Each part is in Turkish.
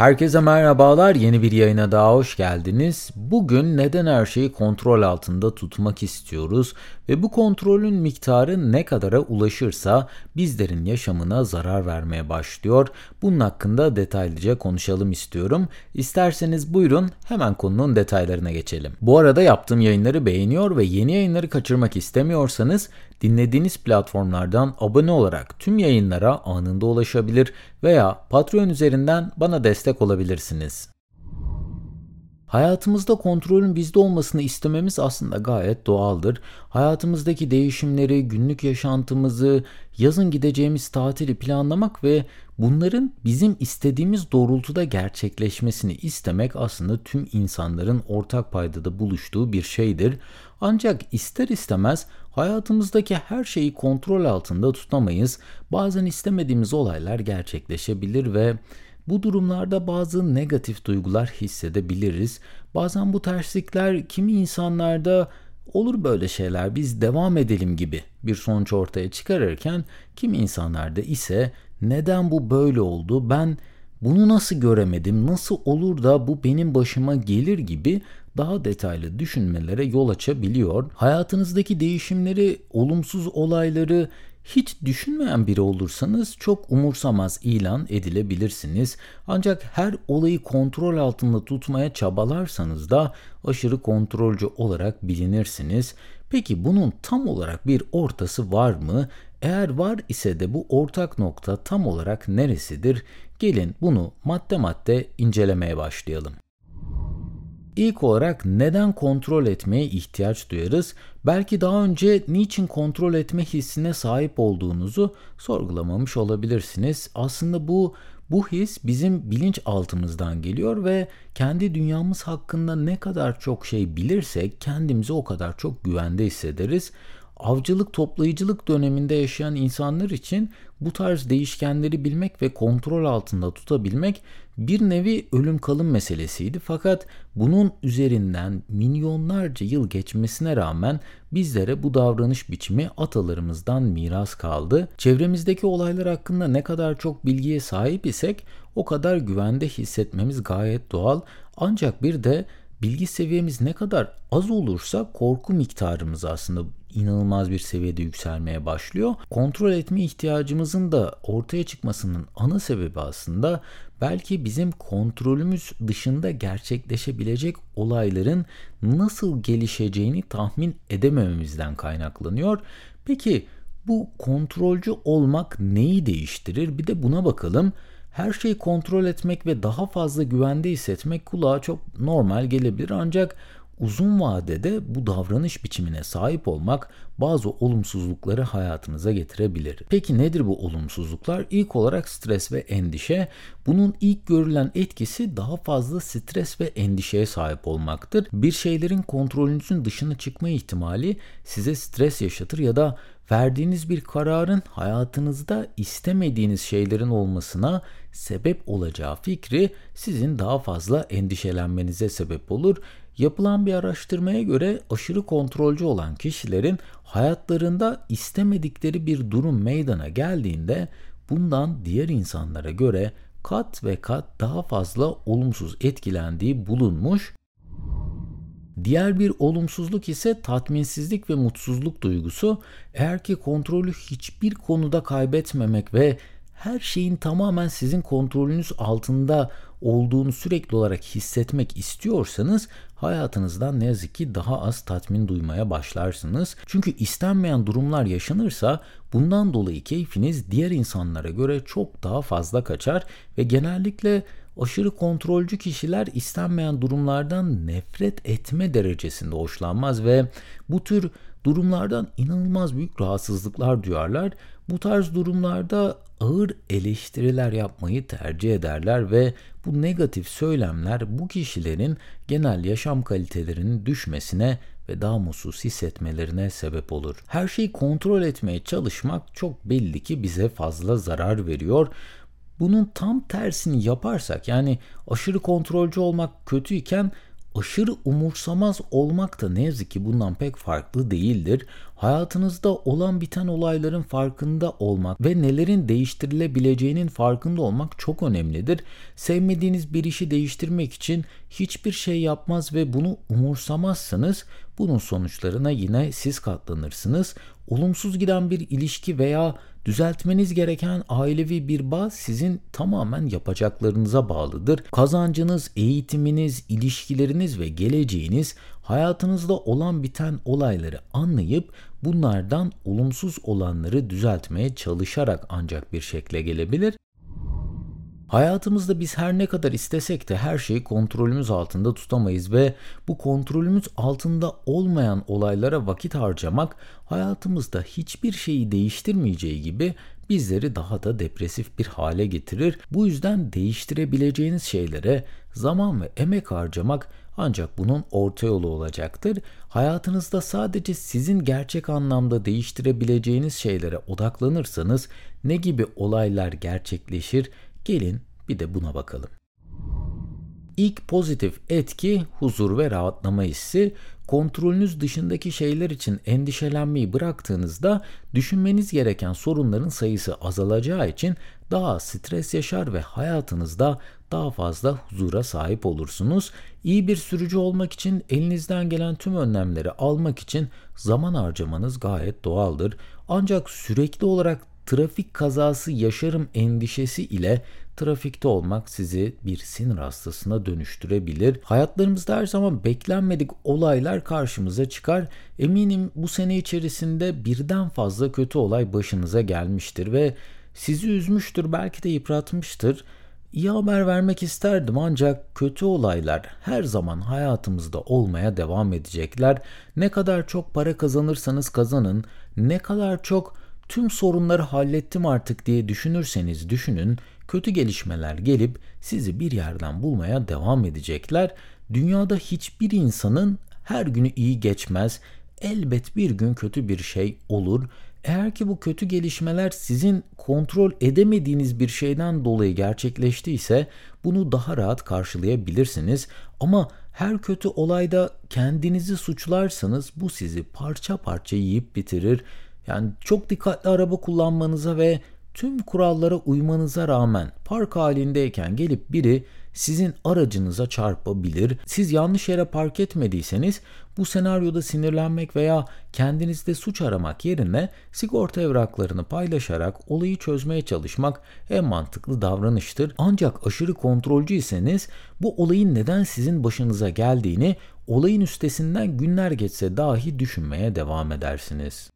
Herkese merhabalar. Yeni bir yayına daha hoş geldiniz. Bugün neden her şeyi kontrol altında tutmak istiyoruz ve bu kontrolün miktarı ne kadara ulaşırsa bizlerin yaşamına zarar vermeye başlıyor. Bunun hakkında detaylıca konuşalım istiyorum. İsterseniz buyurun hemen konunun detaylarına geçelim. Bu arada yaptığım yayınları beğeniyor ve yeni yayınları kaçırmak istemiyorsanız dinlediğiniz platformlardan abone olarak tüm yayınlara anında ulaşabilir veya Patreon üzerinden bana destek olabilirsiniz. Hayatımızda kontrolün bizde olmasını istememiz aslında gayet doğaldır. Hayatımızdaki değişimleri, günlük yaşantımızı, yazın gideceğimiz tatili planlamak ve bunların bizim istediğimiz doğrultuda gerçekleşmesini istemek aslında tüm insanların ortak paydada buluştuğu bir şeydir. Ancak ister istemez hayatımızdaki her şeyi kontrol altında tutamayız. Bazen istemediğimiz olaylar gerçekleşebilir ve bu durumlarda bazı negatif duygular hissedebiliriz. Bazen bu terslikler kimi insanlarda olur böyle şeyler biz devam edelim gibi bir sonuç ortaya çıkarırken kimi insanlarda ise neden bu böyle oldu ben bunu nasıl göremedim nasıl olur da bu benim başıma gelir gibi daha detaylı düşünmelere yol açabiliyor. Hayatınızdaki değişimleri, olumsuz olayları hiç düşünmeyen biri olursanız çok umursamaz ilan edilebilirsiniz. Ancak her olayı kontrol altında tutmaya çabalarsanız da aşırı kontrolcü olarak bilinirsiniz. Peki bunun tam olarak bir ortası var mı? Eğer var ise de bu ortak nokta tam olarak neresidir? Gelin bunu madde madde incelemeye başlayalım. İlk olarak neden kontrol etmeye ihtiyaç duyarız? Belki daha önce niçin kontrol etme hissine sahip olduğunuzu sorgulamamış olabilirsiniz. Aslında bu bu his bizim bilinç altımızdan geliyor ve kendi dünyamız hakkında ne kadar çok şey bilirsek kendimizi o kadar çok güvende hissederiz avcılık toplayıcılık döneminde yaşayan insanlar için bu tarz değişkenleri bilmek ve kontrol altında tutabilmek bir nevi ölüm kalım meselesiydi. Fakat bunun üzerinden milyonlarca yıl geçmesine rağmen bizlere bu davranış biçimi atalarımızdan miras kaldı. Çevremizdeki olaylar hakkında ne kadar çok bilgiye sahip isek o kadar güvende hissetmemiz gayet doğal. Ancak bir de bilgi seviyemiz ne kadar az olursa korku miktarımız aslında inanılmaz bir seviyede yükselmeye başlıyor. Kontrol etme ihtiyacımızın da ortaya çıkmasının ana sebebi aslında belki bizim kontrolümüz dışında gerçekleşebilecek olayların nasıl gelişeceğini tahmin edemememizden kaynaklanıyor. Peki bu kontrolcü olmak neyi değiştirir? Bir de buna bakalım. Her şeyi kontrol etmek ve daha fazla güvende hissetmek kulağa çok normal gelebilir ancak uzun vadede bu davranış biçimine sahip olmak bazı olumsuzlukları hayatınıza getirebilir. Peki nedir bu olumsuzluklar? İlk olarak stres ve endişe. Bunun ilk görülen etkisi daha fazla stres ve endişeye sahip olmaktır. Bir şeylerin kontrolünüzün dışına çıkma ihtimali size stres yaşatır ya da verdiğiniz bir kararın hayatınızda istemediğiniz şeylerin olmasına sebep olacağı fikri sizin daha fazla endişelenmenize sebep olur. Yapılan bir araştırmaya göre aşırı kontrolcü olan kişilerin hayatlarında istemedikleri bir durum meydana geldiğinde bundan diğer insanlara göre kat ve kat daha fazla olumsuz etkilendiği bulunmuş Diğer bir olumsuzluk ise tatminsizlik ve mutsuzluk duygusu. Eğer ki kontrolü hiçbir konuda kaybetmemek ve her şeyin tamamen sizin kontrolünüz altında olduğunu sürekli olarak hissetmek istiyorsanız hayatınızdan ne yazık ki daha az tatmin duymaya başlarsınız. Çünkü istenmeyen durumlar yaşanırsa bundan dolayı keyfiniz diğer insanlara göre çok daha fazla kaçar ve genellikle aşırı kontrolcü kişiler istenmeyen durumlardan nefret etme derecesinde hoşlanmaz ve bu tür durumlardan inanılmaz büyük rahatsızlıklar duyarlar. Bu tarz durumlarda ağır eleştiriler yapmayı tercih ederler ve bu negatif söylemler bu kişilerin genel yaşam kalitelerinin düşmesine ve daha mutsuz hissetmelerine sebep olur. Her şeyi kontrol etmeye çalışmak çok belli ki bize fazla zarar veriyor. Bunun tam tersini yaparsak yani aşırı kontrolcü olmak kötüyken aşırı umursamaz olmak da ne yazık ki bundan pek farklı değildir. Hayatınızda olan biten olayların farkında olmak ve nelerin değiştirilebileceğinin farkında olmak çok önemlidir. Sevmediğiniz bir işi değiştirmek için hiçbir şey yapmaz ve bunu umursamazsınız. Bunun sonuçlarına yine siz katlanırsınız. Olumsuz giden bir ilişki veya düzeltmeniz gereken ailevi bir bağ sizin tamamen yapacaklarınıza bağlıdır. Kazancınız, eğitiminiz, ilişkileriniz ve geleceğiniz hayatınızda olan biten olayları anlayıp bunlardan olumsuz olanları düzeltmeye çalışarak ancak bir şekle gelebilir. Hayatımızda biz her ne kadar istesek de her şeyi kontrolümüz altında tutamayız ve bu kontrolümüz altında olmayan olaylara vakit harcamak hayatımızda hiçbir şeyi değiştirmeyeceği gibi bizleri daha da depresif bir hale getirir. Bu yüzden değiştirebileceğiniz şeylere zaman ve emek harcamak ancak bunun orta yolu olacaktır. Hayatınızda sadece sizin gerçek anlamda değiştirebileceğiniz şeylere odaklanırsanız ne gibi olaylar gerçekleşir Gelin bir de buna bakalım. İlk pozitif etki huzur ve rahatlama hissi. Kontrolünüz dışındaki şeyler için endişelenmeyi bıraktığınızda düşünmeniz gereken sorunların sayısı azalacağı için daha stres yaşar ve hayatınızda daha fazla huzura sahip olursunuz. İyi bir sürücü olmak için elinizden gelen tüm önlemleri almak için zaman harcamanız gayet doğaldır. Ancak sürekli olarak trafik kazası yaşarım endişesi ile trafikte olmak sizi bir sinir hastasına dönüştürebilir. Hayatlarımızda her zaman beklenmedik olaylar karşımıza çıkar. Eminim bu sene içerisinde birden fazla kötü olay başınıza gelmiştir ve sizi üzmüştür, belki de yıpratmıştır. İyi haber vermek isterdim ancak kötü olaylar her zaman hayatımızda olmaya devam edecekler. Ne kadar çok para kazanırsanız kazanın, ne kadar çok tüm sorunları hallettim artık diye düşünürseniz düşünün, kötü gelişmeler gelip sizi bir yerden bulmaya devam edecekler. Dünyada hiçbir insanın her günü iyi geçmez. Elbet bir gün kötü bir şey olur. Eğer ki bu kötü gelişmeler sizin kontrol edemediğiniz bir şeyden dolayı gerçekleştiyse bunu daha rahat karşılayabilirsiniz. Ama her kötü olayda kendinizi suçlarsanız bu sizi parça parça yiyip bitirir. Yani çok dikkatli araba kullanmanıza ve tüm kurallara uymanıza rağmen park halindeyken gelip biri sizin aracınıza çarpabilir. Siz yanlış yere park etmediyseniz bu senaryoda sinirlenmek veya kendinizde suç aramak yerine sigorta evraklarını paylaşarak olayı çözmeye çalışmak en mantıklı davranıştır. Ancak aşırı kontrolcüyseniz bu olayın neden sizin başınıza geldiğini olayın üstesinden günler geçse dahi düşünmeye devam edersiniz.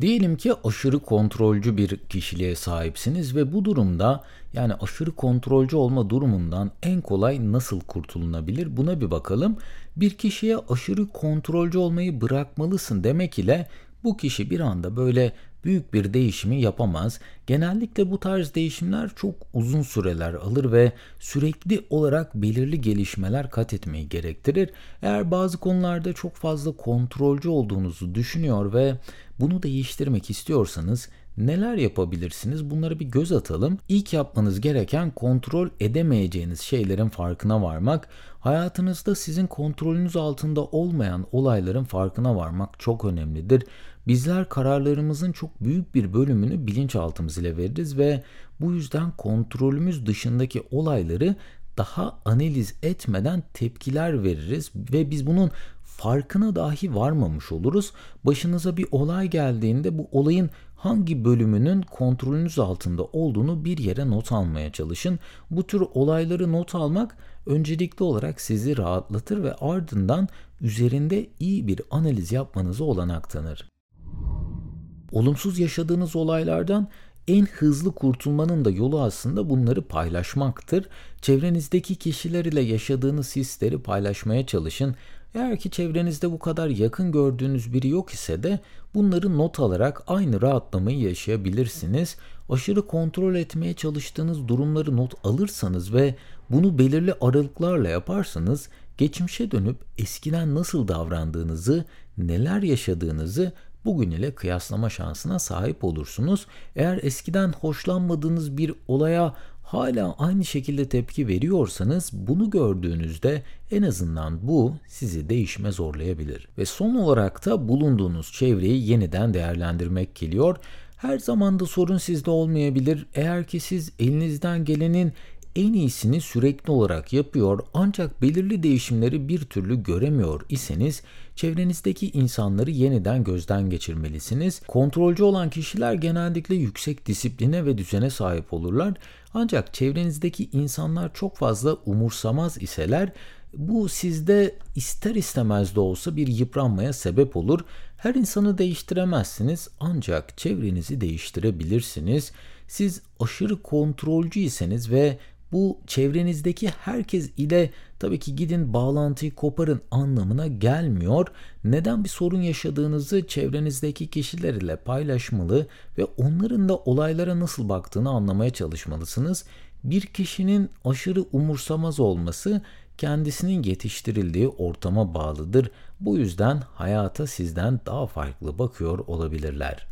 Diyelim ki aşırı kontrolcü bir kişiliğe sahipsiniz ve bu durumda yani aşırı kontrolcü olma durumundan en kolay nasıl kurtulunabilir buna bir bakalım. Bir kişiye aşırı kontrolcü olmayı bırakmalısın demek ile bu kişi bir anda böyle büyük bir değişimi yapamaz. Genellikle bu tarz değişimler çok uzun süreler alır ve sürekli olarak belirli gelişmeler kat etmeyi gerektirir. Eğer bazı konularda çok fazla kontrolcü olduğunuzu düşünüyor ve bunu değiştirmek istiyorsanız neler yapabilirsiniz? Bunlara bir göz atalım. İlk yapmanız gereken kontrol edemeyeceğiniz şeylerin farkına varmak. Hayatınızda sizin kontrolünüz altında olmayan olayların farkına varmak çok önemlidir. Bizler kararlarımızın çok büyük bir bölümünü bilinçaltımız ile veririz ve bu yüzden kontrolümüz dışındaki olayları daha analiz etmeden tepkiler veririz ve biz bunun farkına dahi varmamış oluruz. Başınıza bir olay geldiğinde bu olayın hangi bölümünün kontrolünüz altında olduğunu bir yere not almaya çalışın. Bu tür olayları not almak öncelikli olarak sizi rahatlatır ve ardından üzerinde iyi bir analiz yapmanızı olanak tanır. Olumsuz yaşadığınız olaylardan en hızlı kurtulmanın da yolu aslında bunları paylaşmaktır. Çevrenizdeki kişiler ile yaşadığınız hisleri paylaşmaya çalışın. Eğer ki çevrenizde bu kadar yakın gördüğünüz biri yok ise de bunları not alarak aynı rahatlamayı yaşayabilirsiniz. Aşırı kontrol etmeye çalıştığınız durumları not alırsanız ve bunu belirli aralıklarla yaparsanız geçmişe dönüp eskiden nasıl davrandığınızı, neler yaşadığınızı bugün ile kıyaslama şansına sahip olursunuz. Eğer eskiden hoşlanmadığınız bir olaya hala aynı şekilde tepki veriyorsanız bunu gördüğünüzde en azından bu sizi değişime zorlayabilir. Ve son olarak da bulunduğunuz çevreyi yeniden değerlendirmek geliyor. Her zaman da sorun sizde olmayabilir. Eğer ki siz elinizden gelenin en iyisini sürekli olarak yapıyor ancak belirli değişimleri bir türlü göremiyor iseniz çevrenizdeki insanları yeniden gözden geçirmelisiniz. Kontrolcü olan kişiler genellikle yüksek disipline ve düzene sahip olurlar. Ancak çevrenizdeki insanlar çok fazla umursamaz iseler bu sizde ister istemez de olsa bir yıpranmaya sebep olur. Her insanı değiştiremezsiniz ancak çevrenizi değiştirebilirsiniz. Siz aşırı kontrolcüyseniz ve bu çevrenizdeki herkes ile tabii ki gidin bağlantıyı koparın anlamına gelmiyor. Neden bir sorun yaşadığınızı çevrenizdeki kişiler ile paylaşmalı ve onların da olaylara nasıl baktığını anlamaya çalışmalısınız. Bir kişinin aşırı umursamaz olması kendisinin yetiştirildiği ortama bağlıdır. Bu yüzden hayata sizden daha farklı bakıyor olabilirler.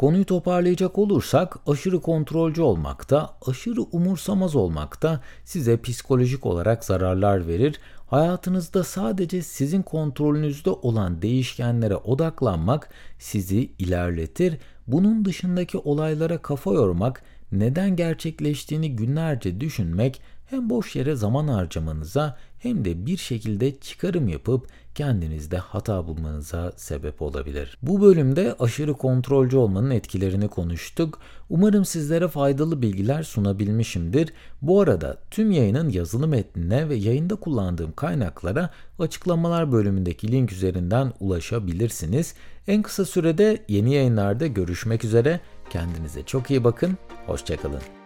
Konuyu toparlayacak olursak aşırı kontrolcü olmakta, aşırı umursamaz olmakta size psikolojik olarak zararlar verir. Hayatınızda sadece sizin kontrolünüzde olan değişkenlere odaklanmak sizi ilerletir. Bunun dışındaki olaylara kafa yormak, neden gerçekleştiğini günlerce düşünmek hem boş yere zaman harcamanıza hem de bir şekilde çıkarım yapıp kendinizde hata bulmanıza sebep olabilir. Bu bölümde aşırı kontrolcü olmanın etkilerini konuştuk. Umarım sizlere faydalı bilgiler sunabilmişimdir. Bu arada tüm yayının yazılı metnine ve yayında kullandığım kaynaklara açıklamalar bölümündeki link üzerinden ulaşabilirsiniz. En kısa sürede yeni yayınlarda görüşmek üzere. Kendinize çok iyi bakın. Hoşçakalın.